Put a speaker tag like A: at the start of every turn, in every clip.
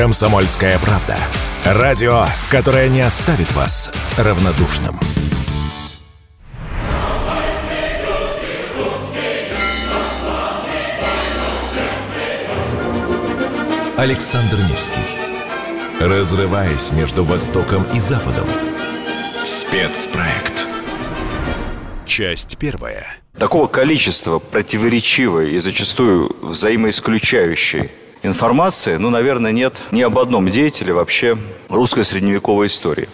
A: «Комсомольская правда». Радио, которое не оставит вас равнодушным. Александр Невский. Разрываясь между Востоком и Западом. Спецпроект. Часть первая.
B: Такого количества противоречивой и зачастую взаимоисключающей информации, ну, наверное, нет ни об одном деятеле вообще русской средневековой истории.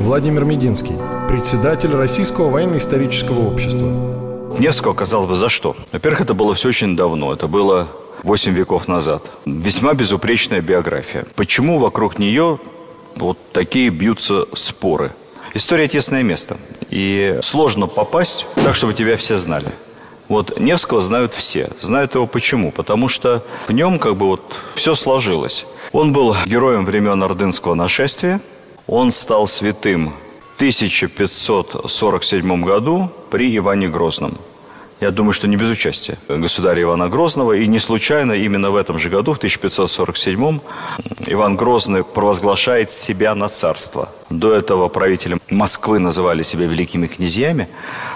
C: Владимир Мединский, председатель Российского военно-исторического общества.
B: Невского, казалось бы, за что? Во-первых, это было все очень давно. Это было 8 веков назад. Весьма безупречная биография. Почему вокруг нее вот такие бьются споры? История – тесное место. И сложно попасть так, чтобы тебя все знали. Вот Невского знают все. Знают его почему? Потому что в нем как бы вот все сложилось. Он был героем времен Ордынского нашествия. Он стал святым в 1547 году при Иване Грозном. Я думаю, что не без участия государя Ивана Грозного. И не случайно именно в этом же году, в 1547 Иван Грозный провозглашает себя на царство. До этого правители Москвы называли себя великими князьями.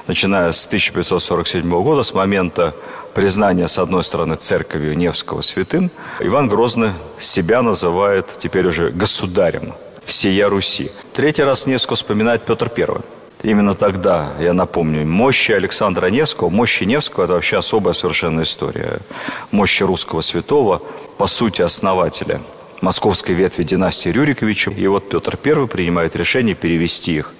B: Начиная с 1547 года, с момента признания, с одной стороны, церковью Невского святым, Иван Грозный себя называет теперь уже государем всея Руси. Третий раз Невского вспоминает Петр Первый. Именно тогда, я напомню, мощи Александра Невского, мощи Невского – это вообще особая совершенно история. Мощи русского святого, по сути, основателя московской ветви династии Рюриковича. И вот Петр I принимает решение перевести их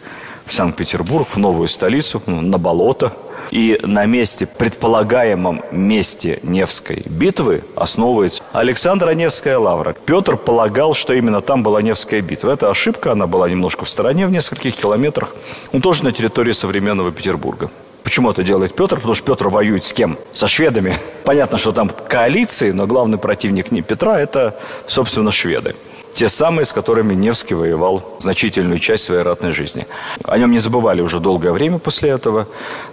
B: в Санкт-Петербург, в новую столицу, ну, на болото. И на месте, предполагаемом месте Невской битвы основывается Александра Невская лавра. Петр полагал, что именно там была Невская битва. Это ошибка, она была немножко в стороне, в нескольких километрах. Ну, тоже на территории современного Петербурга. Почему это делает Петр? Потому что Петр воюет с кем? Со шведами. Понятно, что там коалиции, но главный противник не Петра – это, собственно, шведы. Те самые, с которыми Невский воевал значительную часть своей ратной жизни. О нем не забывали уже долгое время после этого.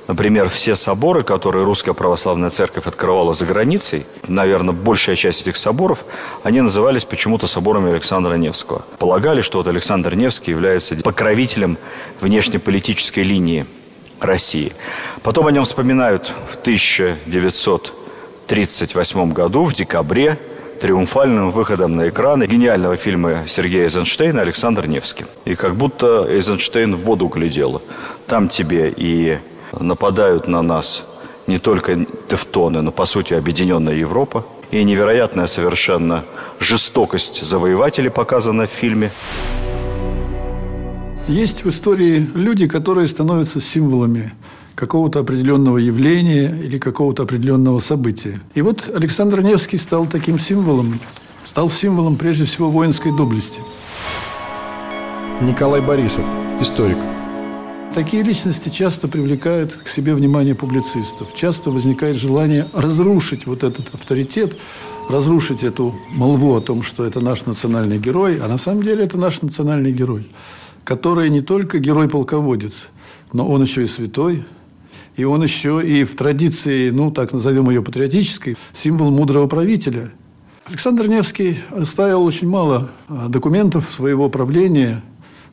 B: Например, все соборы, которые Русская Православная Церковь открывала за границей, наверное, большая часть этих соборов, они назывались почему-то соборами Александра Невского. Полагали, что вот Александр Невский является покровителем внешнеполитической линии России. Потом о нем вспоминают в 1938 году, в декабре, триумфальным выходом на экраны гениального фильма Сергея Эйзенштейна «Александр Невский». И как будто Эйзенштейн в воду глядел. Там тебе и нападают на нас не только тевтоны, но, по сути, объединенная Европа. И невероятная совершенно жестокость завоевателей показана в фильме.
D: Есть в истории люди, которые становятся символами какого-то определенного явления или какого-то определенного события. И вот Александр Невский стал таким символом, стал символом прежде всего воинской доблести.
C: Николай Борисов, историк.
D: Такие личности часто привлекают к себе внимание публицистов. Часто возникает желание разрушить вот этот авторитет, разрушить эту молву о том, что это наш национальный герой, а на самом деле это наш национальный герой, который не только герой-полководец, но он еще и святой, и он еще и в традиции, ну, так назовем ее патриотической, символ мудрого правителя. Александр Невский оставил очень мало а, документов своего правления.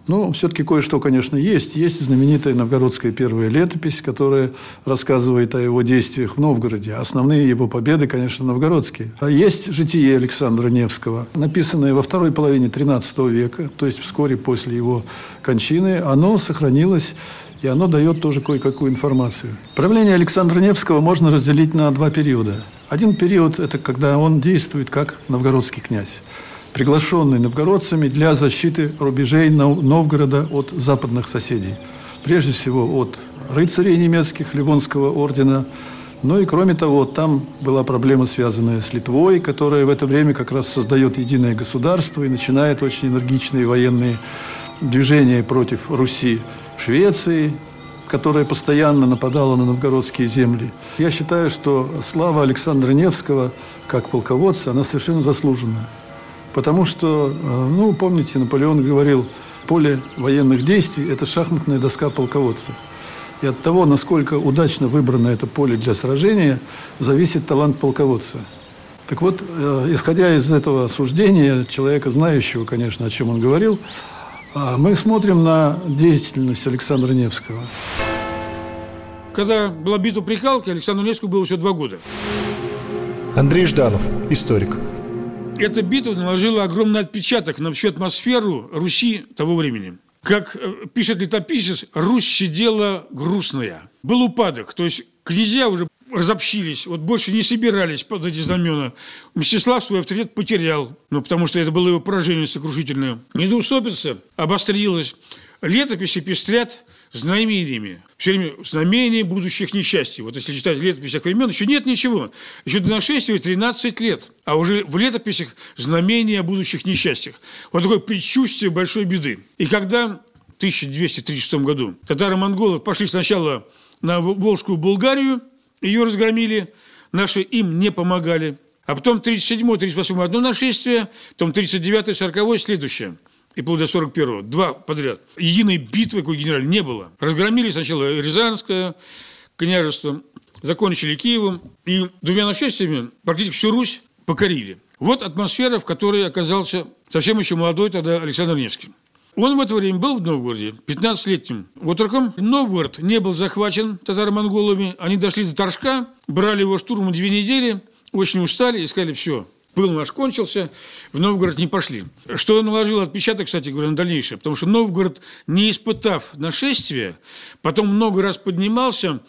D: Но все-таки кое-что, конечно, есть. Есть знаменитая новгородская первая летопись, которая рассказывает о его действиях в Новгороде. Основные его победы, конечно, новгородские. А есть житие Александра Невского, написанное во второй половине XIII века, то есть вскоре после его кончины. Оно сохранилось и оно дает тоже кое-какую информацию. Правление Александра Невского можно разделить на два периода. Один период – это когда он действует как новгородский князь, приглашенный новгородцами для защиты рубежей Новгорода от западных соседей. Прежде всего от рыцарей немецких Ливонского ордена, ну и кроме того, там была проблема, связанная с Литвой, которая в это время как раз создает единое государство и начинает очень энергичные военные движения против Руси. Швеции, которая постоянно нападала на новгородские земли. Я считаю, что слава Александра Невского как полководца, она совершенно заслуженная. Потому что, э, ну, помните, Наполеон говорил, поле военных действий – это шахматная доска полководца. И от того, насколько удачно выбрано это поле для сражения, зависит талант полководца. Так вот, э, исходя из этого суждения, человека знающего, конечно, о чем он говорил, мы смотрим на деятельность Александра Невского.
E: Когда была битва при Калке, Александру Невскому было еще два года.
C: Андрей Жданов, историк.
E: Эта битва наложила огромный отпечаток на всю атмосферу Руси того времени. Как э, пишет летописец, Русь сидела грустная. Был упадок, то есть князья уже разобщились, вот больше не собирались под эти знамена. Мстислав свой авторитет потерял, ну, потому что это было его поражение сокрушительное. Недоусобица обострилась. Летописи пестрят знамениями. Все время знамения будущих несчастий. Вот если читать летопись времен, еще нет ничего. Еще до нашествия 13 лет. А уже в летописях знамения о будущих несчастьях. Вот такое предчувствие большой беды. И когда в 1236 году татаро-монголы пошли сначала на Волжскую Булгарию, ее разгромили, наши им не помогали. А потом 37-38 одно нашествие, потом 39-40 следующее – и вплоть до 41-го, два подряд. Единой битвы, какой генераль, не было. Разгромили сначала Рязанское княжество, закончили Киевом, и двумя нашествиями практически всю Русь покорили. Вот атмосфера, в которой оказался совсем еще молодой тогда Александр Невский. Он в это время был в Новгороде 15-летним отроком. Новгород не был захвачен татаро-монголами. Они дошли до Торжка, брали его штурмом две недели, очень устали и сказали, все, Пыл наш кончился, в Новгород не пошли. Что наложило отпечаток, кстати говоря, на дальнейшее. Потому что Новгород, не испытав нашествия, потом много раз поднимался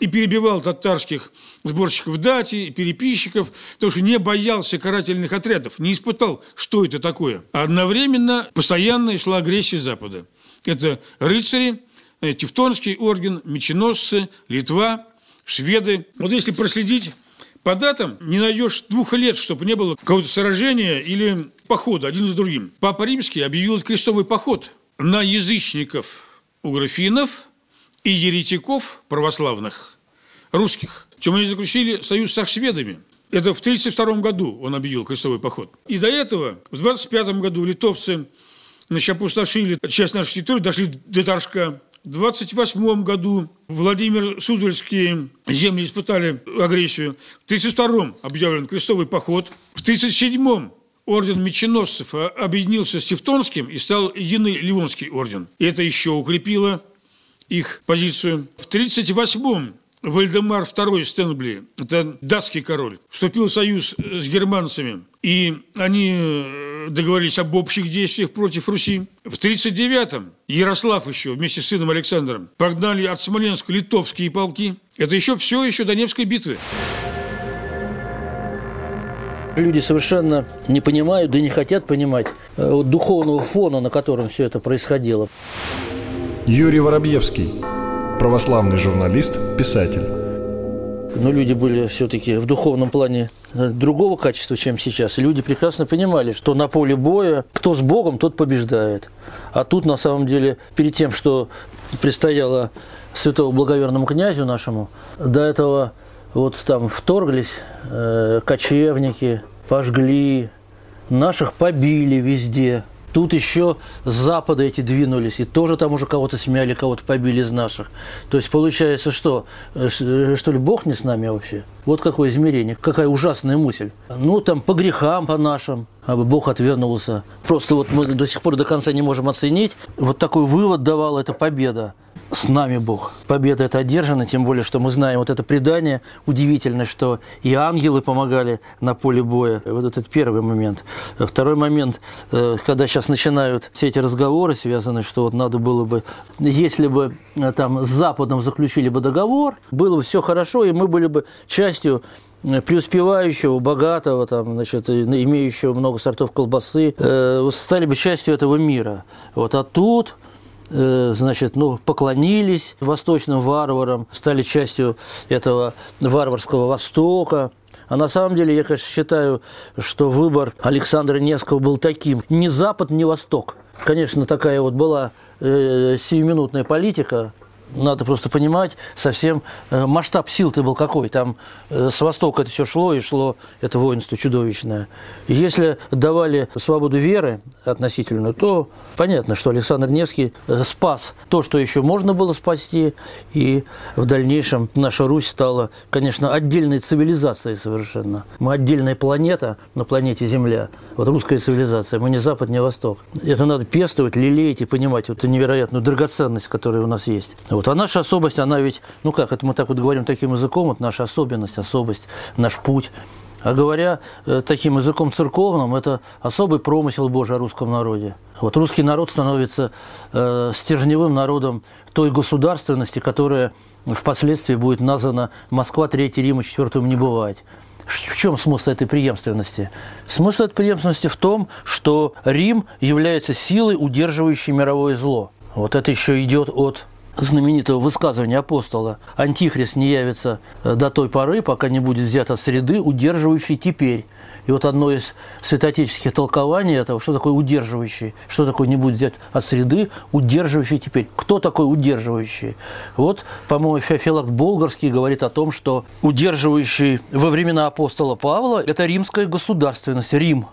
E: и перебивал татарских сборщиков дати, переписчиков, потому что не боялся карательных отрядов, не испытал, что это такое. А одновременно постоянно шла агрессия Запада. Это рыцари, э, Тевтонский орден, меченосцы, Литва, шведы. Вот если проследить по датам не найдешь двух лет, чтобы не было какого-то сражения или похода один за другим. Папа Римский объявил крестовый поход на язычников уграфинов и еретиков православных, русских. Чем они заключили союз со шведами. Это в 1932 году он объявил крестовый поход. И до этого, в 25 году, литовцы значит, опустошили часть нашей территории, дошли до Торжка. В 28 году Владимир Суздальские земли испытали агрессию. В 32-м объявлен крестовый поход. В 37-м орден меченосцев объединился с Тевтонским и стал единый Ливонский орден. И это еще укрепило их позицию. В 38-м Вальдемар II Стенбли, это датский король, вступил в союз с германцами, и они э, договорились об общих действиях против Руси. В 1939-м Ярослав еще вместе с сыном Александром прогнали от Смоленска литовские полки. Это еще все еще до Невской битвы.
F: Люди совершенно не понимают, да не хотят понимать э, духовного фона, на котором все это происходило.
C: Юрий Воробьевский, православный журналист, писатель.
F: Но люди были все-таки в духовном плане э, другого качества, чем сейчас. Люди прекрасно понимали, что на поле боя кто с Богом, тот побеждает. А тут, на самом деле, перед тем, что предстояло святому благоверному князю нашему, до этого вот там вторглись э, кочевники, пожгли, наших побили везде – Тут еще с запада эти двинулись, и тоже там уже кого-то смяли, кого-то побили из наших. То есть получается, что, э, э, что ли, Бог не с нами вообще? Вот какое измерение, какая ужасная мысль. Ну, там, по грехам, по нашим, а Бог отвернулся. Просто вот мы до сих пор до конца не можем оценить. Вот такой вывод давала эта победа с нами Бог. Победа это одержана, тем более, что мы знаем вот это предание удивительное, что и ангелы помогали на поле боя. Вот этот первый момент. Второй момент, э, когда сейчас начинают все эти разговоры, связанные, что вот надо было бы, если бы э, там с Западом заключили бы договор, было бы все хорошо, и мы были бы частью э, преуспевающего, богатого, там, значит, имеющего много сортов колбасы, стали бы частью этого мира. Вот, а тут значит, ну, поклонились восточным варварам, стали частью этого варварского Востока. А на самом деле, я, конечно, считаю, что выбор Александра Невского был таким. Ни Запад, ни Восток. Конечно, такая вот была э, сиюминутная политика надо просто понимать совсем э, масштаб сил-то был какой. Там э, с востока это все шло и шло, это воинство чудовищное. Если давали свободу веры относительную, то понятно, что Александр Невский э, спас то, что еще можно было спасти, и в дальнейшем наша Русь стала, конечно, отдельной цивилизацией совершенно. Мы отдельная планета на планете Земля. Вот русская цивилизация, мы не Запад, не Восток. Это надо пестовать, лелеять и понимать вот эту невероятную драгоценность, которая у нас есть. Вот. А наша особость, она ведь, ну как, это мы так вот говорим таким языком, вот наша особенность, особость, наш путь. А говоря э, таким языком церковным, это особый промысел Божий о русском народе. Вот русский народ становится э, стержневым народом той государственности, которая впоследствии будет названа Москва, Третий Рим и Четвертым не бывать. В чем смысл этой преемственности? Смысл этой преемственности в том, что Рим является силой, удерживающей мировое зло. Вот это еще идет от знаменитого высказывания апостола «Антихрист не явится э, до той поры, пока не будет взят от среды, удерживающий теперь». И вот одно из святоотеческих толкований этого, что такое удерживающий, что такое не будет взять от среды, удерживающий теперь. Кто такой удерживающий? Вот, по-моему, Феофилакт Болгарский говорит о том, что удерживающий во времена апостола Павла – это римская государственность, Рим,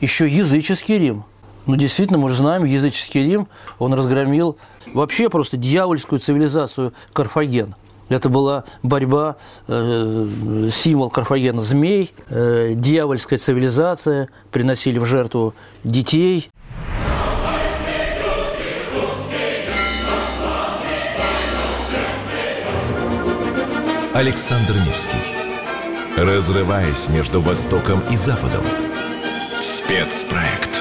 F: еще языческий Рим. Ну, действительно, мы же знаем, языческий Рим, он разгромил вообще просто дьявольскую цивилизацию Карфаген. Это была борьба, э, символ Карфагена – змей, э, дьявольская цивилизация, приносили в жертву детей.
A: Александр Невский. Разрываясь между Востоком и Западом. Спецпроект.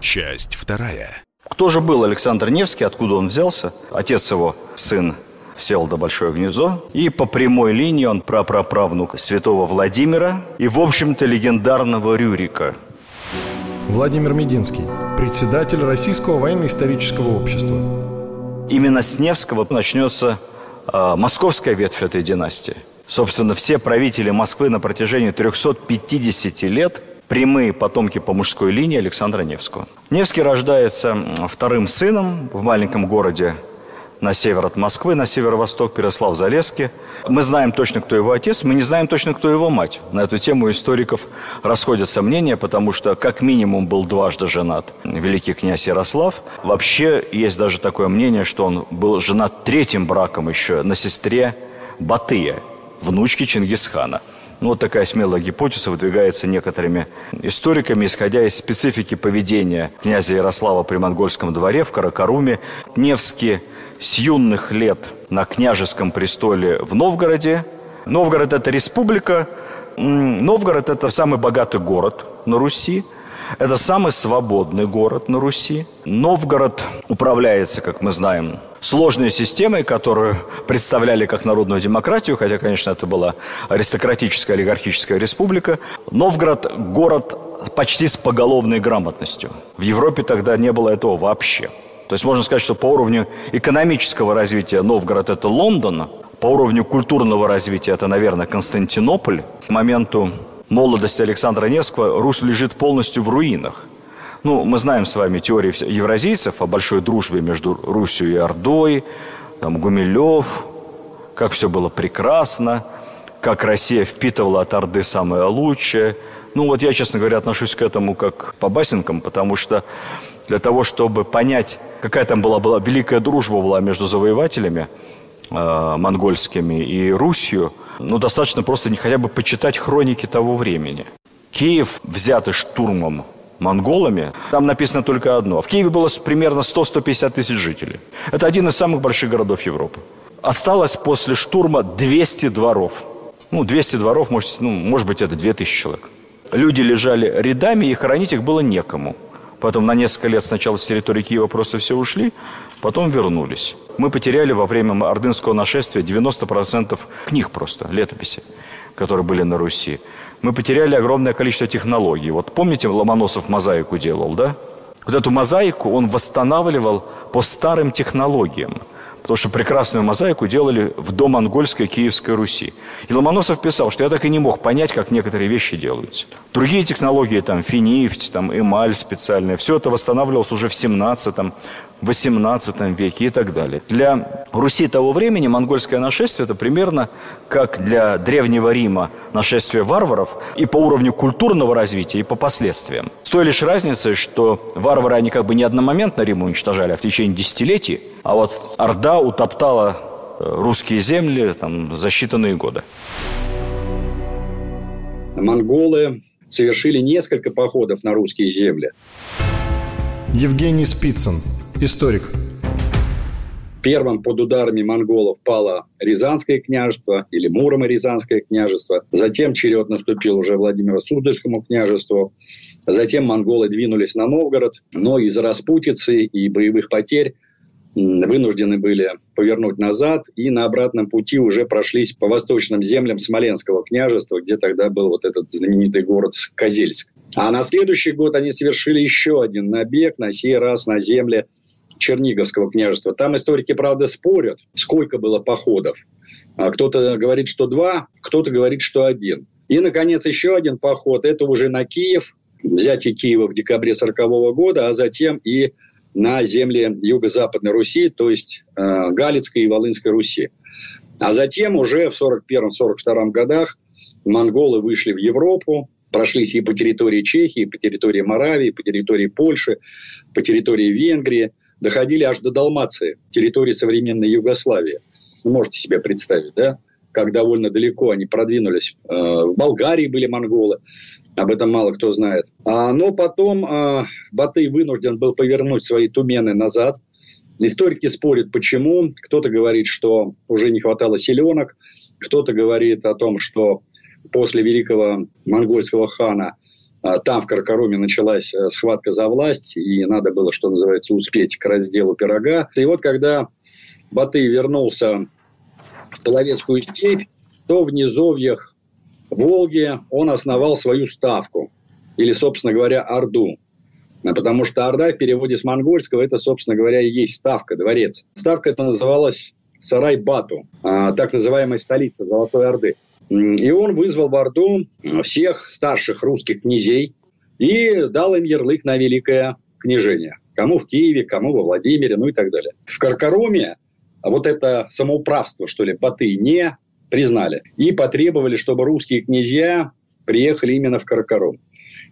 A: Часть вторая.
B: Кто же был Александр Невский, откуда он взялся? Отец его, сын Всеволода Большое Гнездо. И по прямой линии он прапраправнук святого Владимира и, в общем-то, легендарного Рюрика.
C: Владимир Мединский, председатель Российского военно-исторического общества.
B: Именно с Невского начнется э, московская ветвь этой династии. Собственно, все правители Москвы на протяжении 350 лет прямые потомки по мужской линии Александра Невского. Невский рождается вторым сыном в маленьком городе на север от Москвы, на северо-восток, Переслав-Залесский. Мы знаем точно, кто его отец, мы не знаем точно, кто его мать. На эту тему историков расходятся мнения, потому что как минимум был дважды женат великий князь Ярослав. Вообще есть даже такое мнение, что он был женат третьим браком еще на сестре Батыя, внучке Чингисхана. Ну, вот такая смелая гипотеза выдвигается некоторыми историками, исходя из специфики поведения князя Ярослава при монгольском дворе в Каракаруме. Невский с юных лет на княжеском престоле в Новгороде. Новгород – это республика. Новгород – это самый богатый город на Руси. Это самый свободный город на Руси. Новгород управляется, как мы знаем, сложной системой, которую представляли как народную демократию, хотя, конечно, это была аристократическая олигархическая республика. Новгород – город почти с поголовной грамотностью. В Европе тогда не было этого вообще. То есть можно сказать, что по уровню экономического развития Новгород – это Лондон, по уровню культурного развития это, наверное, Константинополь. К моменту молодости Александра Невского Русь лежит полностью в руинах. Ну, мы знаем с вами теории евразийцев о большой дружбе между Русью и Ордой, там Гумилев, как все было прекрасно, как Россия впитывала от Орды самое лучшее. Ну, вот я, честно говоря, отношусь к этому как по басенкам, потому что для того, чтобы понять, какая там была, была великая дружба была между завоевателями э, монгольскими и Русью, ну, достаточно просто не хотя бы почитать хроники того времени. Киев, взятый штурмом монголами, там написано только одно. В Киеве было примерно 100-150 тысяч жителей. Это один из самых больших городов Европы. Осталось после штурма 200 дворов. Ну, 200 дворов, может, ну, может быть, это 2000 человек. Люди лежали рядами, и хоронить их было некому. Потом на несколько лет сначала с территории Киева просто все ушли, потом вернулись. Мы потеряли во время ордынского нашествия 90% книг просто, летописи, которые были на Руси мы потеряли огромное количество технологий. Вот помните, Ломоносов мозаику делал, да? Вот эту мозаику он восстанавливал по старым технологиям. Потому что прекрасную мозаику делали в домонгольской Киевской Руси. И Ломоносов писал, что я так и не мог понять, как некоторые вещи делаются. Другие технологии, там, финифть, там, эмаль специальная, все это восстанавливалось уже в 17 XVIII веке и так далее. Для Руси того времени монгольское нашествие – это примерно как для Древнего Рима нашествие варваров и по уровню культурного развития, и по последствиям. С той лишь разницей, что варвары, они как бы не одномоментно Рим уничтожали, а в течение десятилетий, а вот Орда утоптала э, русские земли там, за считанные годы.
G: Монголы совершили несколько походов на русские земли.
C: Евгений Спицын, историк.
G: Первым под ударами монголов пало Рязанское княжество или Муромо-Рязанское княжество. Затем черед наступил уже Владимиру Суздальскому княжеству. Затем монголы двинулись на Новгород, но из-за распутицы и боевых потерь вынуждены были повернуть назад и на обратном пути уже прошлись по восточным землям Смоленского княжества, где тогда был вот этот знаменитый город Козельск. А на следующий год они совершили еще один набег, на сей раз на земле Черниговского княжества. Там историки, правда, спорят, сколько было походов. А кто-то говорит, что два, кто-то говорит, что один. И, наконец, еще один поход. Это уже на Киев, взятие Киева в декабре 1940 года, а затем и на земли Юго-Западной Руси, то есть э, Галицкой и Волынской Руси. А затем уже в 1941-1942 годах монголы вышли в Европу, прошлись и по территории Чехии, и по территории Моравии, и по территории Польши, по территории Венгрии, доходили аж до Далмации, территории современной Югославии. Вы можете себе представить, да? как довольно далеко они продвинулись. Э, в Болгарии были монголы, об этом мало кто знает. А, но потом а, Батый вынужден был повернуть свои тумены назад. Историки спорят, почему. Кто-то говорит, что уже не хватало селенок. Кто-то говорит о том, что после великого монгольского хана там в Каркаруме началась э, схватка за власть, и надо было, что называется, успеть к разделу пирога. И вот когда Батый вернулся в Половецкую степь, то в низовьях Волге он основал свою ставку, или, собственно говоря, Орду. Потому что Орда в переводе с монгольского это, собственно говоря, и есть ставка, дворец. Ставка это называлась Сарай-Бату, а, так называемая столица Золотой Орды. И он вызвал в Орду всех старших русских князей и дал им ярлык на великое княжение. Кому в Киеве, кому во Владимире, ну и так далее. В Каркаруме вот это самоуправство, что ли, Баты не признали. И потребовали, чтобы русские князья приехали именно в Каракарум.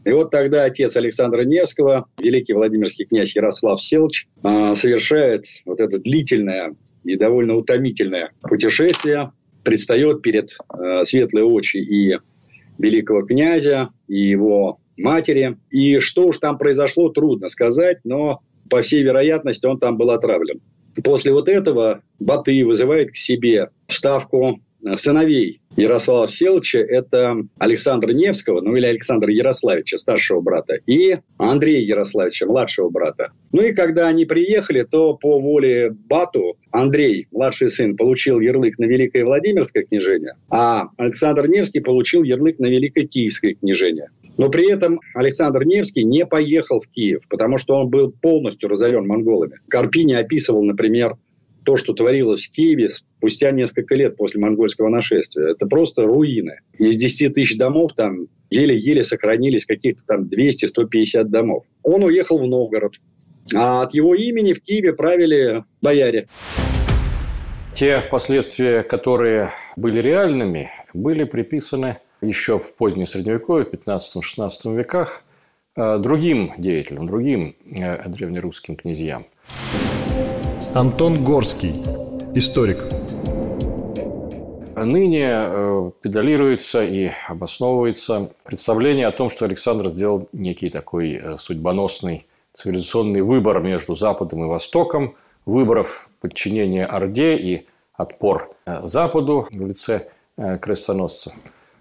G: И вот тогда отец Александра Невского, великий Владимирский князь Ярослав Селч, а, совершает вот это длительное и довольно утомительное путешествие, предстает перед а, светлой очи и великого князя, и его матери. И что уж там произошло, трудно сказать, но по всей вероятности он там был отравлен. После вот этого Батый вызывает к себе ставку сыновей Ярослава Всеволодовича – это Александра Невского, ну или Александра Ярославича, старшего брата, и Андрея Ярославича, младшего брата. Ну и когда они приехали, то по воле Бату Андрей, младший сын, получил ярлык на Великое Владимирское княжение, а Александр Невский получил ярлык на Великое Киевское княжение. Но при этом Александр Невский не поехал в Киев, потому что он был полностью разорен монголами. Карпини описывал, например, то, что творилось в Киеве спустя несколько лет после монгольского нашествия. Это просто руины. Из 10 тысяч домов там еле-еле сохранились каких-то там 200-150 домов. Он уехал в Новгород. А от его имени в Киеве правили бояре.
C: Те последствия, которые были реальными, были приписаны еще в позднее Средневековье, в 15-16 веках, э, другим деятелям, другим э, древнерусским князьям. Антон Горский, историк. Ныне э, педалируется и обосновывается представление о том, что Александр сделал некий такой э, судьбоносный цивилизационный выбор между Западом и Востоком, выборов подчинения Орде и отпор э, Западу в лице крестоносца.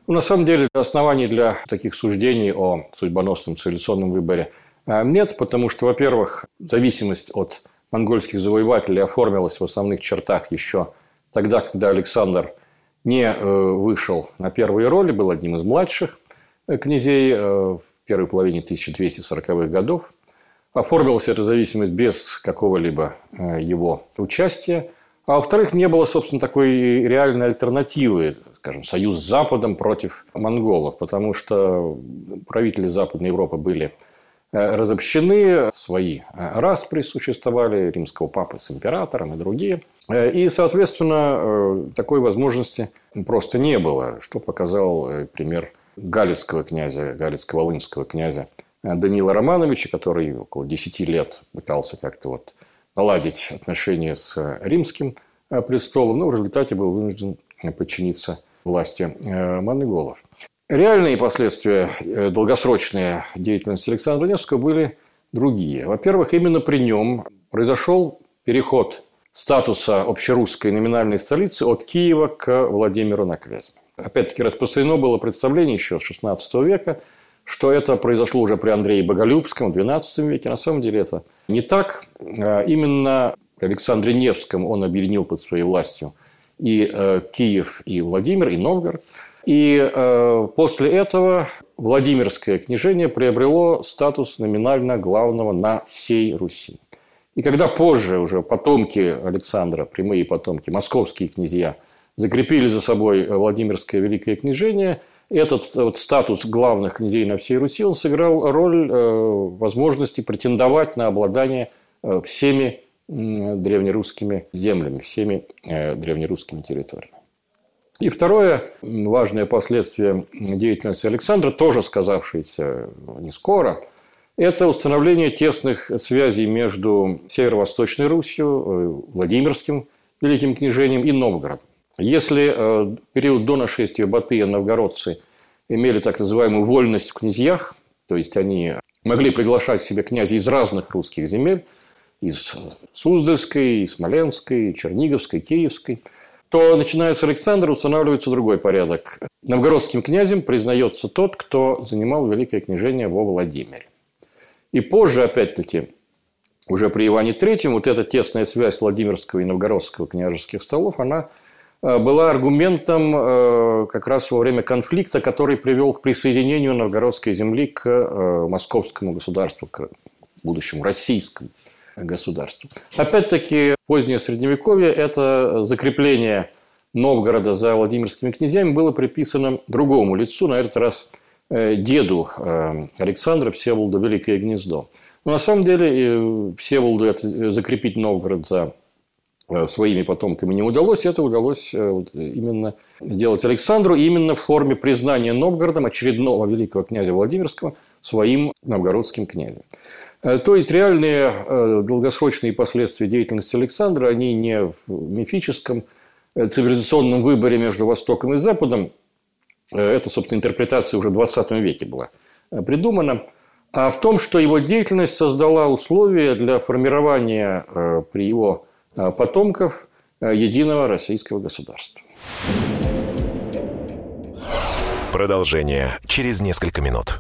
C: Но на самом деле оснований для таких суждений о судьбоносном цивилизационном выборе нет, потому что, во-первых, зависимость от монгольских завоевателей оформилась в основных чертах еще тогда, когда Александр не э, вышел на первые роли, был одним из младших э, князей э, в первой половине 1240-х годов. Оформилась эта зависимость без какого-либо его участия. А во-вторых, не было, собственно, такой реальной альтернативы, скажем, союз с Западом против монголов, потому что правители Западной Европы были разобщены, свои распри существовали, римского папы с императором и другие. И, соответственно, такой возможности просто не было, что показал пример галицкого князя, галицко-волынского князя Данила Романовича, который около 10 лет пытался как-то вот наладить отношения с римским престолом, но в результате был вынужден подчиниться власти монголов. Реальные последствия э, долгосрочные деятельности Александра Невского были другие. Во-первых, именно при нем произошел переход статуса общерусской номинальной столицы от Киева к Владимиру на Клязьме. Опять-таки распространено было представление еще с XVI века, что это произошло уже при Андрее Боголюбском в XII веке. На самом деле это не так. А именно при Александре Невском он объединил под своей властью и э, Киев, и Владимир, и Новгород – и э, после этого Владимирское княжение приобрело статус номинально главного на всей Руси. И когда позже уже потомки Александра, прямые потомки, московские князья, закрепили за собой Владимирское Великое княжение, этот вот статус главных князей на всей Руси, он сыграл роль э, возможности претендовать на обладание э, всеми древнерусскими землями, всеми э, древнерусскими территориями. И второе важное последствие деятельности Александра, тоже сказавшееся не скоро, это установление тесных связей между Северо-Восточной Русью, э, Владимирским Великим княжением и Новгородом. Если э, период до нашествия Батыя новгородцы имели так называемую вольность в князьях, то есть они могли приглашать к себе князей из разных русских земель, из Суздальской, Смоленской, Черниговской, Киевской – то, начиная с Александра, устанавливается другой порядок. Новгородским князем признается тот, кто занимал Великое княжение во Владимире. И позже, опять-таки, уже при Иване III, вот эта тесная связь Владимирского и Новгородского княжеских столов, она э, была аргументом э, как раз во время конфликта, который привел к присоединению новгородской земли к э, московскому государству, к будущему российскому государству. Опять-таки, позднее Средневековье – это закрепление Новгорода за Владимирскими князьями было приписано другому лицу, на этот раз э, деду э, Александра Всеволоду Великое Гнездо. Но на самом деле э, Всеволоду закрепить Новгород за своими потомками не удалось. Это удалось именно сделать Александру именно в форме признания Новгородом очередного великого князя Владимирского своим новгородским князем. Э, то есть реальные э, долгосрочные последствия деятельности Александра, они не в мифическом э, цивилизационном выборе между Востоком и Западом, это, собственно, интерпретация уже в 20 веке была придумана, а в том, что его деятельность создала условия для формирования при его потомках единого российского государства.
A: Продолжение через несколько минут.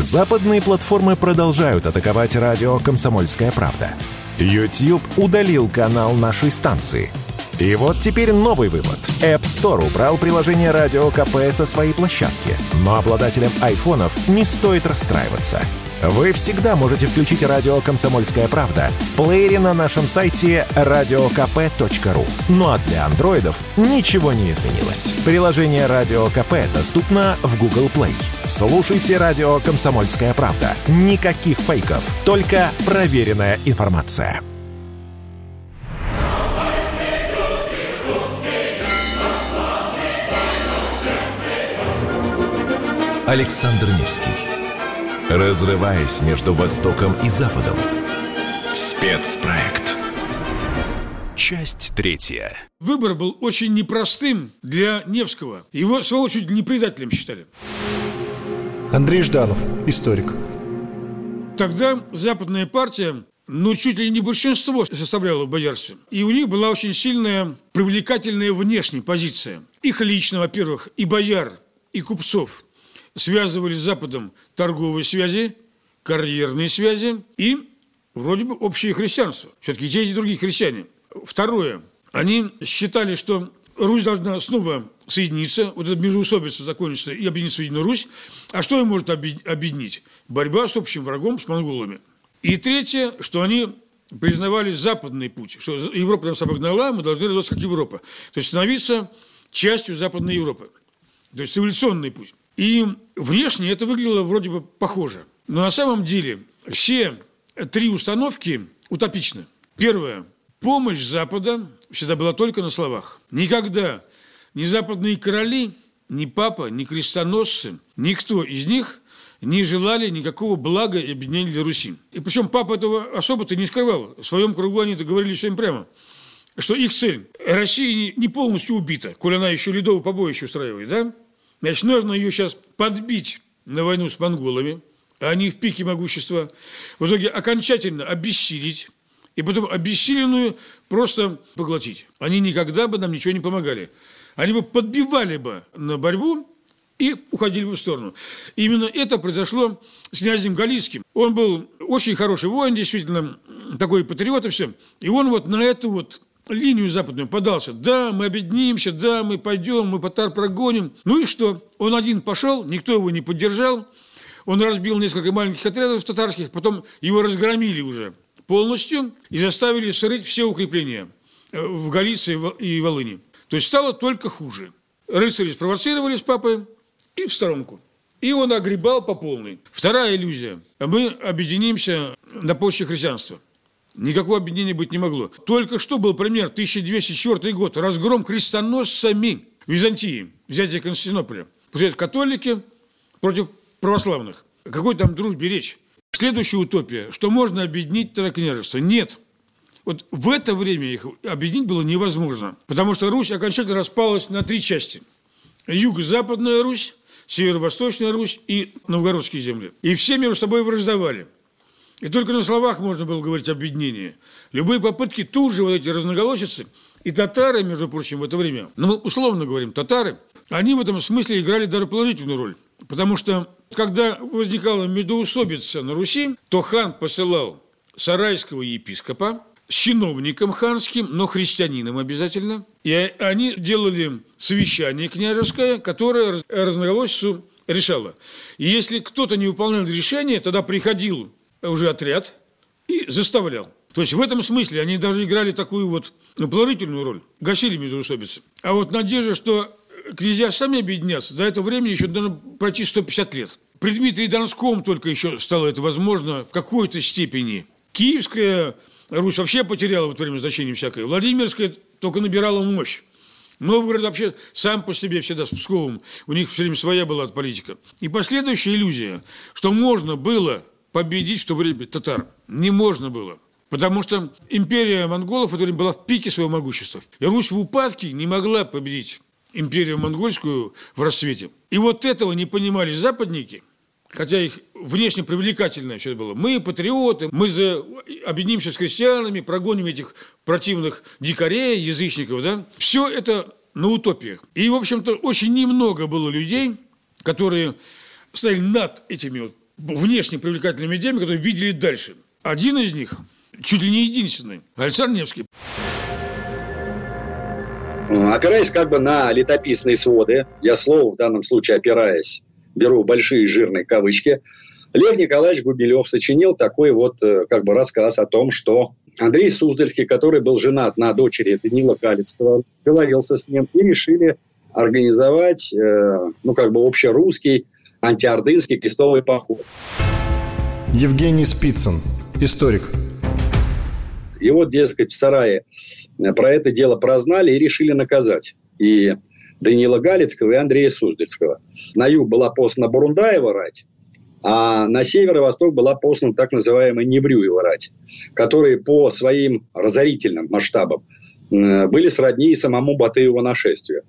A: Западные платформы продолжают атаковать радио «Комсомольская правда». YouTube удалил канал нашей станции. И вот теперь новый вывод. App Store убрал приложение «Радио КП» со своей площадки. Но обладателям айфонов не стоит расстраиваться – вы всегда можете включить радио «Комсомольская правда» в плеере на нашем сайте radiokp.ru. Ну а для андроидов ничего не изменилось. Приложение «Радио КП» доступно в Google Play. Слушайте радио «Комсомольская правда». Никаких фейков, только проверенная информация. Александр Невский Разрываясь между Востоком и Западом. Спецпроект. Часть третья.
E: Выбор был очень непростым для Невского. Его, своего чуть не предателем считали.
H: Андрей Жданов, историк.
E: Тогда западная партия ну, чуть ли не большинство составляло в боярстве. И у них была очень сильная, привлекательная внешняя позиция. Их лично, во-первых, и бояр, и купцов связывали с Западом торговые связи, карьерные связи и вроде бы общее христианство. Все-таки те и другие христиане. Второе. Они считали, что Русь должна снова соединиться, вот эта междоусобица закончится и объединиться в единую Русь. А что ее может объединить? Борьба с общим врагом, с монголами. И третье, что они признавали западный путь, что Европа нас обогнала, мы должны развиваться как Европа. То есть становиться частью Западной Европы. То есть цивилизационный путь. И внешне это выглядело вроде бы похоже. Но на самом деле все три установки утопичны. Первое. Помощь Запада всегда была только на словах. Никогда ни западные короли, ни папа, ни крестоносцы, никто из них не желали никакого блага и объединения для Руси. И причем папа этого особо-то не скрывал. В своем кругу они договорились всем прямо, что их цель – Россия не полностью убита, коль она еще ледовое побоище устраивает, да? Значит, нужно ее сейчас подбить на войну с монголами, а они в пике могущества, в итоге окончательно обессилить, и потом обессиленную просто поглотить. Они никогда бы нам ничего не помогали. Они бы подбивали бы на борьбу и уходили бы в сторону. именно это произошло с князем Галицким. Он был очень хороший воин, действительно, такой патриот и все. И он вот на эту вот линию западную подался. Да, мы объединимся, да, мы пойдем, мы татар прогоним. Ну и что? Он один пошел, никто его не поддержал. Он разбил несколько маленьких отрядов татарских, потом его разгромили уже полностью и заставили срыть все укрепления э, в Галиции и Волыни. То есть стало только хуже. Рыцари спровоцировали с папой и в сторонку. И он огребал по полной. Вторая иллюзия. Мы объединимся на почве христианства. Никакого объединения быть не могло. Только что был пример, 1204 год, разгром крестоносцами Византии, взятие Константинополя. Получается, католики против православных. О какой там дружбе речь? Следующая утопия, что можно объединить княжество. Нет. Вот в это время их объединить было невозможно, потому что Русь окончательно распалась на три части. Юго-западная Русь, Северо-Восточная Русь и Новгородские земли. И все между собой враждовали. И только на словах можно было говорить объединение. Любые попытки тут же вот эти разноголосицы, и татары, между прочим, в это время, ну, мы условно говорим, татары, они в этом смысле играли даже положительную роль. Потому что, когда возникала междоусобица на Руси, то хан посылал сарайского епископа с чиновником ханским, но христианином обязательно. И они делали совещание княжеское, которое разноголосицу решало. И если кто-то не выполнял решение, тогда приходил уже отряд и заставлял. То есть в этом смысле они даже играли такую вот ну, положительную роль, гасили междоусобицы. А вот надежда, что князья сами объединятся, до этого времени еще должно пройти 150 лет. При Дмитрии Донском только еще стало это возможно в какой-то степени. Киевская Русь вообще потеряла в это время значение всякое. Владимирская только набирала мощь. Новгород вообще сам по себе всегда с Псковым. У них все время своя была политика. И последующая иллюзия, что можно было победить в то время татар. Не можно было. Потому что империя монголов в это время была в пике своего могущества. И Русь в упадке не могла победить империю монгольскую в рассвете. И вот этого не понимали западники, хотя их внешне привлекательное все это было. Мы патриоты, мы за... объединимся с крестьянами, прогоним этих противных дикарей, язычников, да. Все это на утопиях. И, в общем-то, очень немного было людей, которые стояли над этими вот внешне привлекательными идеями, которые видели дальше. Один из них, чуть ли не единственный, Александр Невский.
G: Опираясь как бы на летописные своды, я слово в данном случае опираясь, беру большие жирные кавычки, Лев Николаевич Губилев сочинил такой вот э, как бы рассказ о том, что Андрей Суздальский, который был женат на дочери Данила Калицкого, договорился с ним и решили организовать, э, ну, как бы общерусский антиордынский крестовый поход.
H: Евгений Спицын, историк.
G: И вот, дескать, в сарае про это дело прознали и решили наказать. И Данила Галицкого и Андрея Суздальского. На юг была послана Бурундаева рать, а на северо-восток была послана так называемая Небрюева рать, которые по своим разорительным масштабам были сродни самому Батыеву нашествию.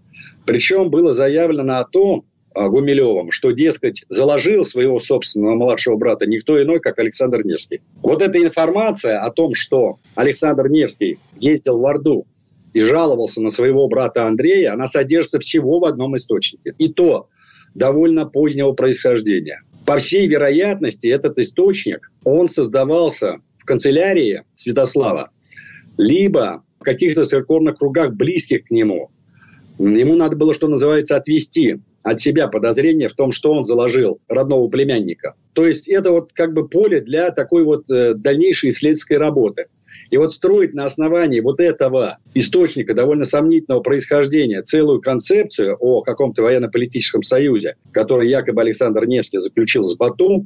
G: Причем было заявлено о том, Гумилевым, что, дескать, заложил своего собственного младшего брата никто иной, как Александр Невский. Вот эта информация о том, что Александр Невский ездил в Орду и жаловался на своего брата Андрея, она содержится всего в одном источнике. И то довольно позднего происхождения. По всей вероятности, этот источник, он создавался в канцелярии Святослава, либо в каких-то церковных кругах, близких к нему. Ему надо было, что называется, отвести от себя подозрение в том, что он заложил родного племянника. То есть это вот как бы поле для такой вот э, дальнейшей исследовательской работы. И вот строить на основании вот этого источника довольно сомнительного происхождения целую концепцию о каком-то военно-политическом союзе, который якобы Александр Невский заключил с Бату,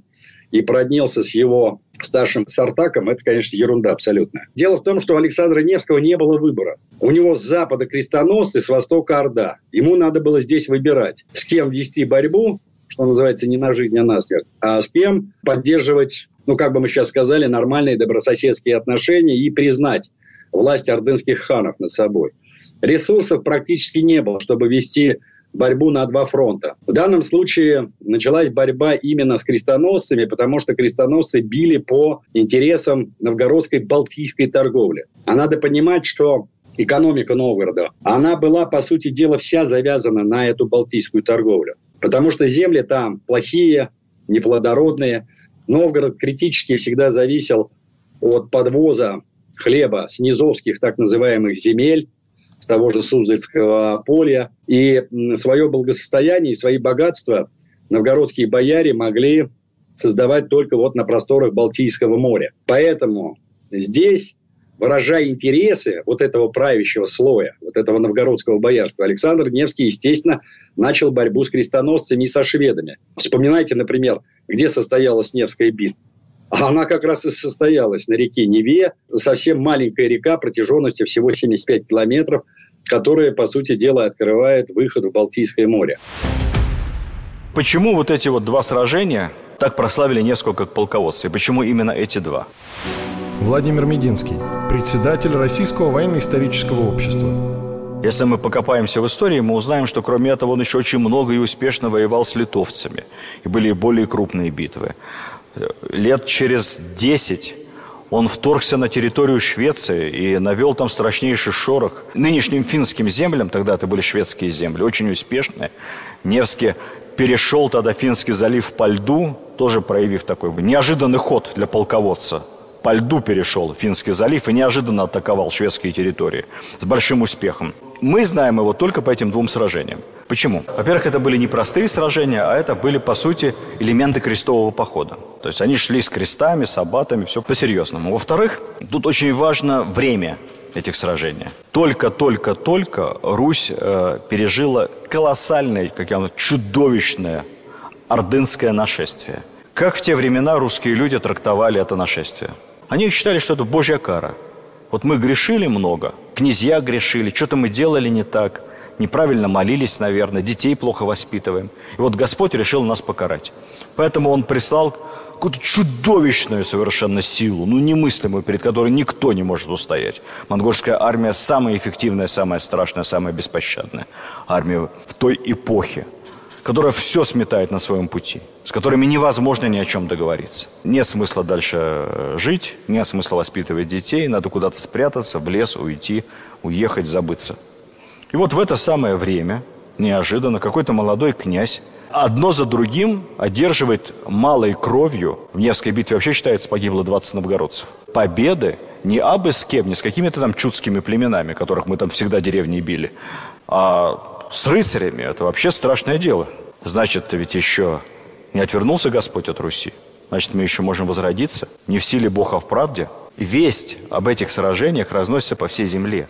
G: и проднился с его старшим Сартаком, это, конечно, ерунда абсолютно. Дело в том, что у Александра Невского не было выбора. У него с запада крестоносцы, с востока Орда. Ему надо было здесь выбирать, с кем вести борьбу, что называется, не на жизнь, а на смерть, а с кем поддерживать, ну, как бы мы сейчас сказали, нормальные добрососедские отношения и признать власть ордынских ханов над собой. Ресурсов практически не было, чтобы вести борьбу на два фронта. В данном случае началась борьба именно с крестоносцами, потому что крестоносцы били по интересам новгородской балтийской торговли. А надо понимать, что экономика Новгорода, она была, по сути дела, вся завязана на эту балтийскую торговлю. Потому что земли там плохие, неплодородные. Новгород критически всегда зависел от подвоза хлеба с низовских так называемых земель, с того же Суздальского поля. И свое благосостояние и свои богатства новгородские бояре могли создавать только вот на просторах Балтийского моря. Поэтому здесь, выражая интересы вот этого правящего слоя, вот этого новгородского боярства, Александр Невский, естественно, начал борьбу с крестоносцами и со шведами. Вспоминайте, например, где состоялась Невская битва. А она как раз и состоялась на реке Неве, совсем маленькая река протяженностью всего 75 километров, которая, по сути дела, открывает выход в Балтийское море.
B: Почему вот эти вот два сражения так прославили Невского как полководца? И почему именно эти два?
H: Владимир Мединский, председатель Российского военно-исторического общества.
B: Если мы покопаемся в истории, мы узнаем, что кроме этого он еще очень много и успешно воевал с литовцами. И были более крупные битвы лет через 10 он вторгся на территорию Швеции и навел там страшнейший шорох. Нынешним финским землям, тогда это были шведские земли, очень успешные. Невский перешел тогда Финский залив по льду, тоже проявив такой неожиданный ход для полководца. По льду перешел Финский залив и неожиданно атаковал шведские территории с большим успехом. Мы знаем его только по этим двум сражениям. Почему? Во-первых, это были не простые сражения, а это были, по сути, элементы крестового похода. То есть они шли с крестами, с аббатами, все по-серьезному. Во-вторых, тут очень важно время этих сражений. Только-только-только Русь э, пережила колоссальное, как я говорю, чудовищное ордынское нашествие. Как в те времена русские люди трактовали это нашествие? Они считали, что это Божья кара – вот мы грешили много, князья грешили, что-то мы делали не так, неправильно молились, наверное, детей плохо воспитываем. И вот Господь решил нас покарать. Поэтому Он прислал какую-то чудовищную совершенно силу, ну немыслимую, перед которой никто не может устоять. Монгольская армия самая эффективная, самая страшная, самая беспощадная армия в той эпохе которая все сметает на своем пути, с которыми невозможно ни о чем договориться. Нет смысла дальше э, жить, нет смысла воспитывать детей, надо куда-то спрятаться, в лес уйти, уехать, забыться. И вот в это самое время, неожиданно, какой-то молодой князь одно за другим одерживает малой кровью. В Невской битве вообще считается погибло 20 новгородцев. Победы не абы с кем, не с какими-то там чудскими племенами, которых мы там всегда деревни били, а с рыцарями это вообще страшное дело. Значит, ведь еще не отвернулся Господь от Руси. Значит, мы еще можем возродиться. Не в силе Бога в правде. Весть об этих сражениях разносится по всей земле.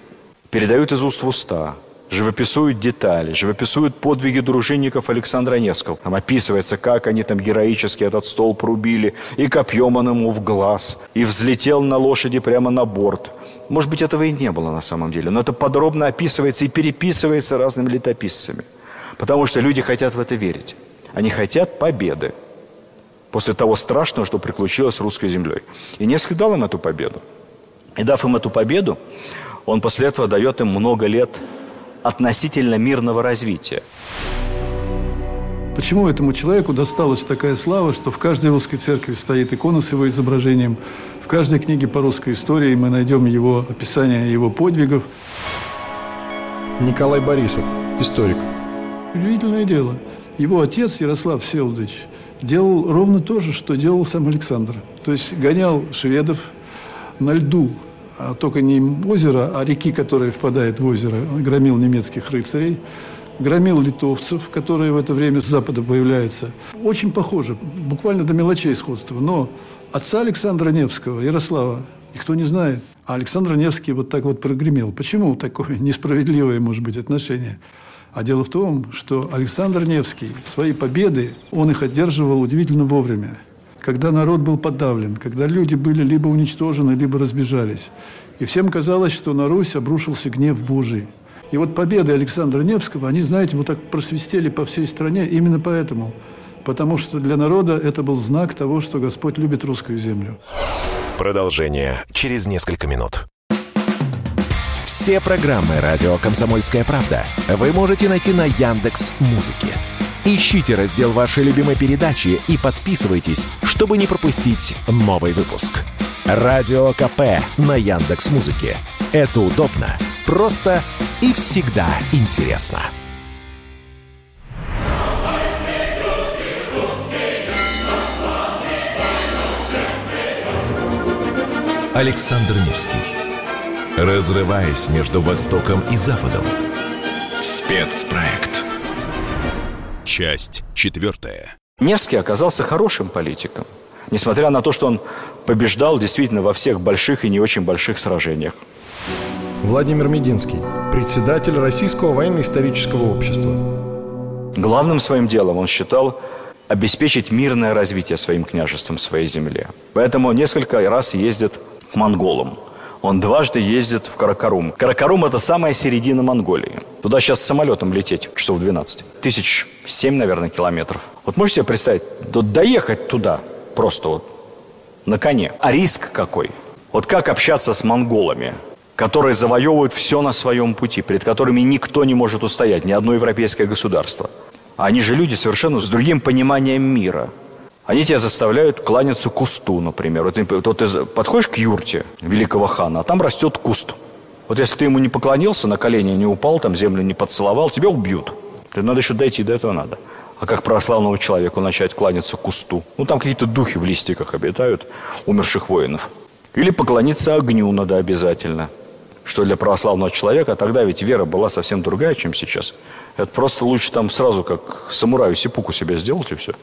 B: Передают из уст в уста, живописуют детали, живописуют подвиги дружинников Александра Невского. Там описывается, как они там героически этот стол порубили, и копьем он ему в глаз, и взлетел на лошади прямо на борт – может быть, этого и не было на самом деле, но это подробно описывается и переписывается разными летописцами. Потому что люди хотят в это верить. Они хотят победы после того страшного, что приключилось с русской землей. И Невский дал им эту победу. И дав им эту победу, он после этого дает им много лет относительно мирного развития.
D: Почему этому человеку досталась такая слава, что в каждой русской церкви стоит икона с его изображением, в каждой книге по русской истории мы найдем его описание его подвигов.
H: Николай Борисов, историк.
D: Удивительное дело. Его отец Ярослав Всеволодович делал ровно то же, что делал сам Александр. То есть гонял шведов на льду, а только не озеро, а реки, которые впадают в озеро, громил немецких рыцарей громил литовцев, которые в это время с запада появляются. Очень похоже, буквально до мелочей сходства. Но отца Александра Невского, Ярослава, Никто не знает. А Александр Невский вот так вот прогремел. Почему такое несправедливое, может быть, отношение? А дело в том, что Александр Невский свои победы, он их одерживал удивительно вовремя. Когда народ был подавлен, когда люди были либо уничтожены, либо разбежались. И всем казалось, что на Русь обрушился гнев Божий. И вот победы Александра Невского, они, знаете, вот так просвистели по всей стране именно поэтому. Потому что для народа это был знак того, что Господь любит русскую землю.
A: Продолжение через несколько минут. Все программы «Радио Комсомольская правда» вы можете найти на Яндекс Музыке. Ищите раздел вашей любимой передачи и подписывайтесь, чтобы не пропустить новый выпуск. Радио КП на Яндекс Музыке. Это удобно, просто и всегда интересно. Александр Невский. Разрываясь между Востоком и Западом. Спецпроект. Часть четвертая.
B: Невский оказался хорошим политиком. Несмотря на то, что он побеждал действительно во всех больших и не очень больших сражениях.
H: Владимир Мединский, председатель Российского военно-исторического общества.
B: Главным своим делом он считал обеспечить мирное развитие своим княжеством, своей земле. Поэтому несколько раз ездит монголам. Он дважды ездит в Каракарум. Каракарум – это самая середина Монголии. Туда сейчас самолетом лететь часов 12. Тысяч семь, наверное, километров. Вот можете себе представить, доехать туда просто вот на коне. А риск какой? Вот как общаться с монголами, которые завоевывают все на своем пути, перед которыми никто не может устоять, ни одно европейское государство. Они же люди совершенно с другим пониманием мира – они тебя заставляют кланяться кусту, например. Вот, вот ты подходишь к юрте великого хана, а там растет куст. Вот если ты ему не поклонился, на колени не упал, там землю не поцеловал, тебя убьют. Надо еще дойти, до этого надо. А как православному человеку начать кланяться кусту? Ну, там какие-то духи в листиках обитают, умерших воинов. Или поклониться огню надо обязательно. Что для православного человека, тогда ведь вера была совсем другая, чем сейчас. Это просто лучше там сразу, как самураю сипуку себе сделать и все.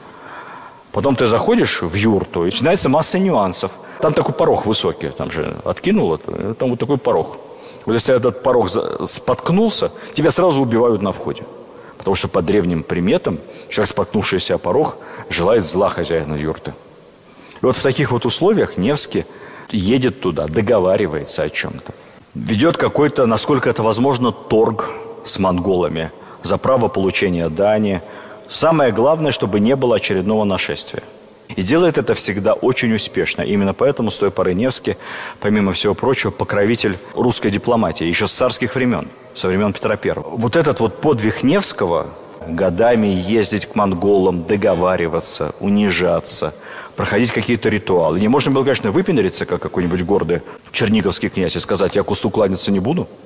B: Потом ты заходишь в юрту, и начинается масса нюансов. Там такой порог высокий, там же откинул, там вот такой порог. Вот если этот порог споткнулся, тебя сразу убивают на входе. Потому что по древним приметам человек, споткнувшийся о порог, желает зла хозяина юрты. И вот в таких вот условиях Невский едет туда, договаривается о чем-то. Ведет какой-то, насколько это возможно, торг с монголами за право получения дани, Самое главное, чтобы не было очередного нашествия. И делает это всегда очень успешно. Именно поэтому с поры Невский, помимо всего прочего, покровитель русской дипломатии, еще с царских времен, со времен Петра I. Вот этот вот подвиг Невского, годами ездить к монголам, договариваться, унижаться, проходить какие-то ритуалы. Не можно было, конечно, выпендриться, как какой-нибудь гордый черниговский князь, и сказать, я кусту кланяться не буду –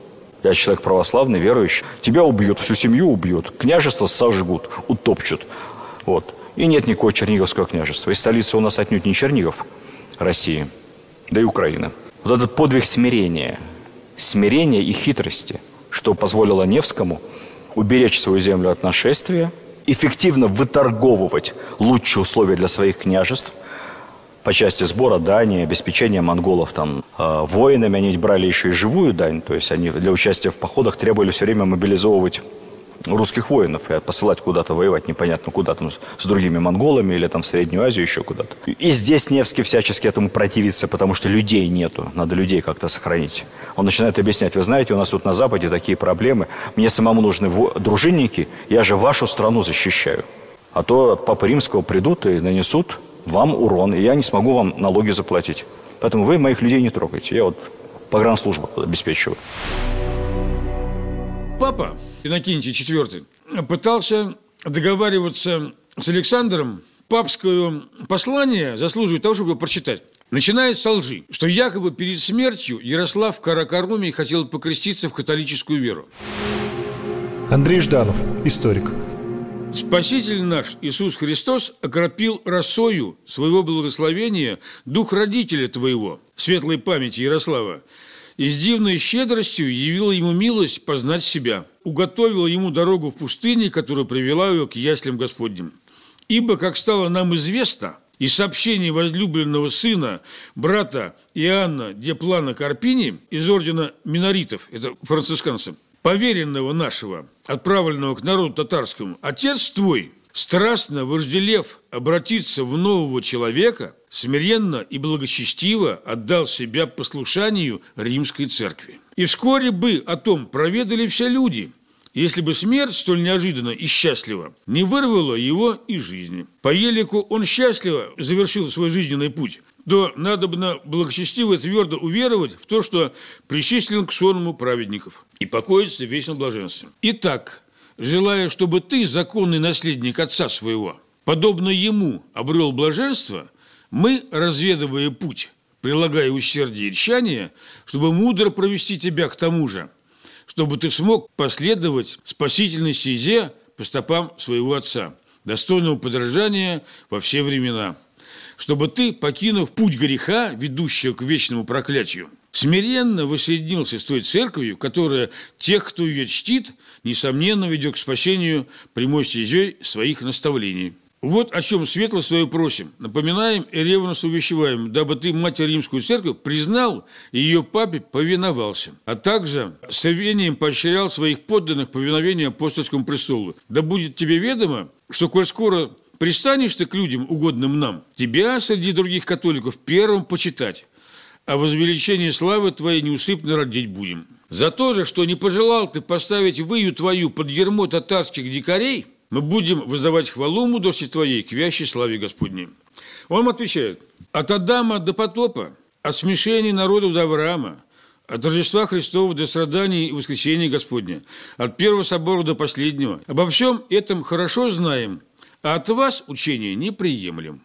B: я человек православный, верующий. Тебя убьют, всю семью убьют, княжество сожгут, утопчут. Вот. И нет никакого Черниговского княжества. И столица у нас отнюдь не Чернигов России, да и Украина. Вот этот подвиг смирения, смирения и хитрости, что позволило Невскому уберечь свою землю от нашествия, эффективно выторговывать лучшие условия для своих княжеств – по части сбора дани, обеспечения монголов там э, воинами. Они брали еще и живую дань, то есть они для участия в походах требовали все время мобилизовывать русских воинов и посылать куда-то воевать, непонятно куда, там, с другими монголами или там в Среднюю Азию еще куда-то. И здесь Невский всячески этому противится, потому что людей нету, надо людей как-то сохранить. Он начинает объяснять, вы знаете, у нас тут на Западе такие проблемы, мне самому нужны дружинники, я же вашу страну защищаю. А то от Папы Римского придут и нанесут вам урон, и я не смогу вам налоги заплатить. Поэтому вы моих людей не трогайте. Я вот погранслужбу обеспечиваю.
E: Папа Иннокентий IV пытался договариваться с Александром. Папское послание заслуживает того, чтобы его прочитать. Начинает с лжи, что якобы перед смертью Ярослав Каракаруми хотел покреститься в католическую веру.
H: Андрей Жданов, историк.
E: Спаситель наш Иисус Христос окропил росою своего благословения дух родителя твоего, светлой памяти Ярослава, и с дивной щедростью явила ему милость познать себя, уготовила ему дорогу в пустыне, которая привела его к яслям Господним. Ибо, как стало нам известно, и сообщение возлюбленного сына, брата Иоанна Деплана Карпини из ордена миноритов, это францисканцы, поверенного нашего, отправленного к народу татарскому, отец твой, страстно вожделев обратиться в нового человека, смиренно и благочестиво отдал себя послушанию римской церкви. И вскоре бы о том проведали все люди – если бы смерть столь неожиданно и счастливо не вырвала его из жизни. По елику он счастливо завершил свой жизненный путь, то надо бы на благочестиво и твердо уверовать в то, что причислен к сонму праведников и покоится в вечном блаженстве. Итак, желая, чтобы ты, законный наследник отца своего, подобно ему обрел блаженство, мы, разведывая путь, прилагая усердие и тщание, чтобы мудро провести тебя к тому же – чтобы ты смог последовать спасительной стезе по стопам своего отца, достойного подражания во все времена, чтобы ты, покинув путь греха, ведущего к вечному проклятию, смиренно воссоединился с той церковью, которая тех, кто ее чтит, несомненно ведет к спасению прямой стезей своих наставлений. Вот о чем светло свое просим. Напоминаем и ревностно увещеваем, дабы ты, Матерь Римскую Церковь, признал и ее папе повиновался, а также с рвением поощрял своих подданных повиновению апостольскому престолу. Да будет тебе ведомо, что коль скоро пристанешь ты к людям, угодным нам, тебя среди других католиков первым почитать, а возвеличение славы твоей неусыпно родить будем. За то же, что не пожелал ты поставить выю твою под ермо татарских дикарей – мы будем воздавать хвалу мудрости Твоей к вящей славе Господней. Он отвечает, от Адама до потопа, от смешения народов до Авраама, от Рождества Христова до страданий и воскресения Господня, от первого собора до последнего. Обо всем этом хорошо знаем, а от вас учения не приемлем.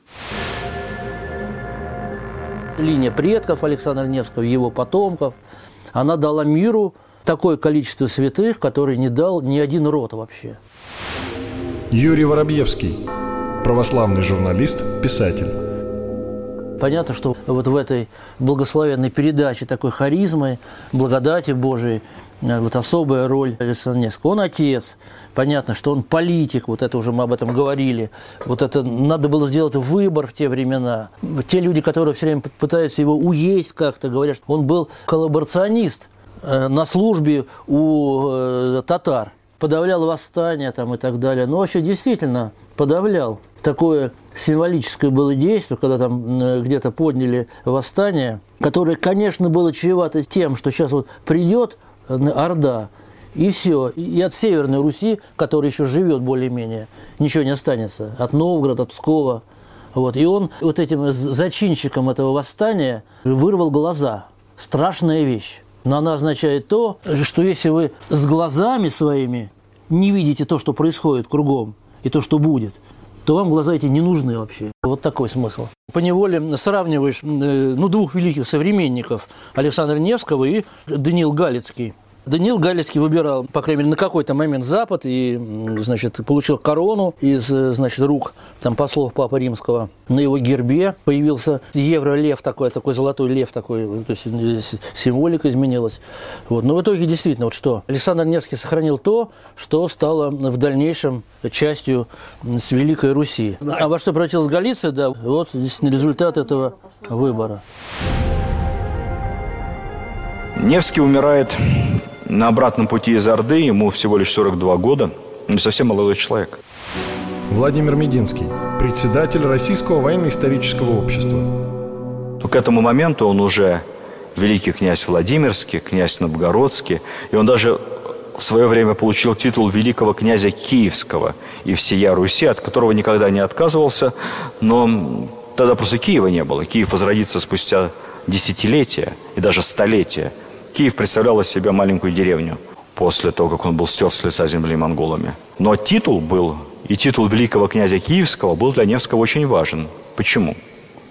F: Линия предков Александра Невского, его потомков, она дала миру такое количество святых, которые не дал ни один род вообще –
H: Юрий Воробьевский, православный журналист, писатель.
F: Понятно, что вот в этой благословенной передаче такой харизмы, благодати Божией, вот особая роль Александра Невского. Он отец, понятно, что он политик, вот это уже мы об этом говорили. Вот это надо было сделать выбор в те времена. Те люди, которые все время пытаются его уесть как-то, говорят, что он был коллаборационист э, на службе у э, татар подавлял восстание там и так далее. Но вообще действительно подавлял. Такое символическое было действие, когда там э, где-то подняли восстание, которое, конечно, было чревато тем, что сейчас вот придет э, Орда, и все. И от Северной Руси, которая еще живет более-менее, ничего не останется. От Новгорода, от Пскова. Вот. И он вот этим зачинщиком этого восстания вырвал глаза. Страшная вещь. Но она означает то, что если вы с глазами своими не видите то, что происходит кругом, и то, что будет, то вам глаза эти не нужны вообще. Вот такой смысл. По неволе сравниваешь э, ну, двух великих современников Александра Невского и Даниил Галицкий – Даниил Галицкий выбирал, по крайней мере, на какой-то момент Запад и, значит, получил корону из, значит, рук там, послов Папы Римского. На его гербе появился евро-лев такой, такой золотой лев такой, то есть символика изменилась. Вот. Но в итоге действительно, вот что, Александр Невский сохранил то, что стало в дальнейшем частью с Великой Руси. А во что превратилась Галиция, да, вот действительно результат этого выбора.
B: Невский умирает на обратном пути из Орды ему всего лишь 42 года. Не совсем молодой человек.
H: Владимир Мединский, председатель Российского военно-исторического общества.
B: К этому моменту он уже великий князь Владимирский, князь Новгородский, и он даже в свое время получил титул великого князя Киевского и всея Руси, от которого никогда не отказывался, но тогда просто Киева не было. Киев возродится спустя десятилетия и даже столетия – Киев представлял из себя маленькую деревню после того, как он был стер с лица земли монголами. Но титул был, и титул великого князя Киевского был для Невского очень важен. Почему?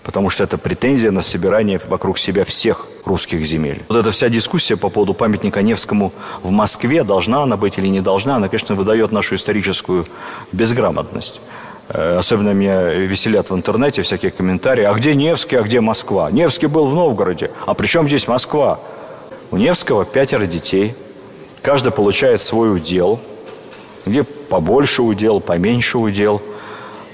B: Потому что это претензия на собирание вокруг себя всех русских земель. Вот эта вся дискуссия по поводу памятника Невскому в Москве, должна она быть или не должна, она, конечно, выдает нашу историческую безграмотность. Э, особенно меня веселят в интернете всякие комментарии. А где Невский, а где Москва? Невский был в Новгороде. А при чем здесь Москва? У Невского пятеро детей. Каждый получает свой удел. Где побольше удел, поменьше удел.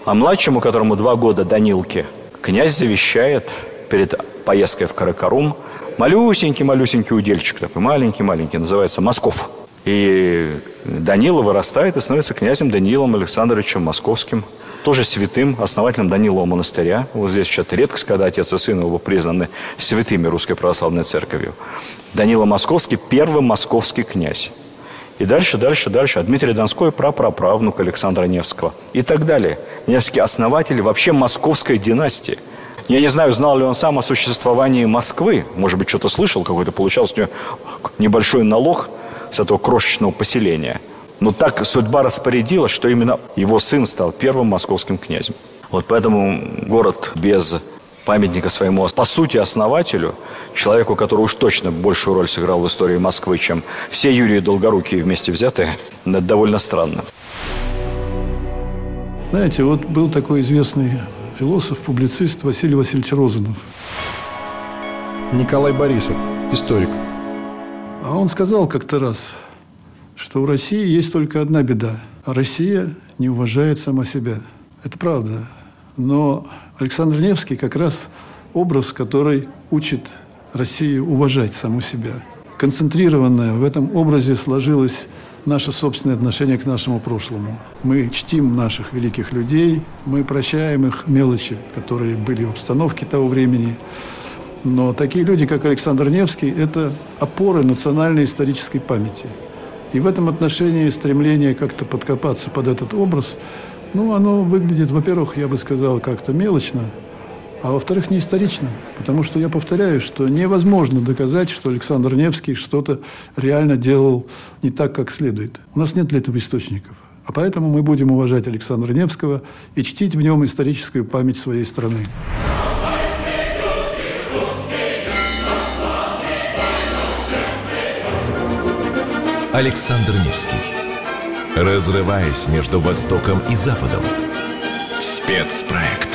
B: А младшему, которому два года Данилке, князь завещает перед поездкой в Каракарум малюсенький-малюсенький удельчик такой, маленький-маленький, называется Москов. И Данила вырастает и становится князем Даниилом Александровичем Московским, тоже святым, основателем Данилова монастыря. Вот здесь что-то редкость, когда отец и сын его признаны святыми Русской Православной Церковью. Данила Московский – первый московский князь. И дальше, дальше, дальше. А Дмитрий Донской – прапраправнук Александра Невского. И так далее. Невский – основатель вообще московской династии. Я не знаю, знал ли он сам о существовании Москвы. Может быть, что-то слышал какой-то, получался у него небольшой налог с этого крошечного поселения. Но так судьба распорядилась, что именно его сын стал первым московским князем. Вот поэтому город без памятника своему, по сути, основателю, человеку, который уж точно большую роль сыграл в истории Москвы, чем все Юрии Долгорукие вместе взятые, это довольно странно.
D: Знаете, вот был такой известный философ, публицист Василий Васильевич Розанов.
H: Николай Борисов, историк.
D: А он сказал как-то раз, что у России есть только одна беда. Россия не уважает сама себя. Это правда. Но Александр Невский как раз образ, который учит Россию уважать саму себя. Концентрированное в этом образе сложилось наше собственное отношение к нашему прошлому. Мы чтим наших великих людей, мы прощаем их мелочи, которые были в обстановке того времени. Но такие люди, как Александр Невский, это опоры национальной исторической памяти. И в этом отношении стремление как-то подкопаться под этот образ, ну, оно выглядит, во-первых, я бы сказал, как-то мелочно, а во-вторых, не исторично. Потому что я повторяю, что невозможно доказать, что Александр Невский что-то реально делал не так, как следует. У нас нет для этого источников. А поэтому мы будем уважать Александра Невского и чтить в нем историческую память своей страны.
A: Александр Невский. Разрываясь между Востоком и Западом. Спецпроект.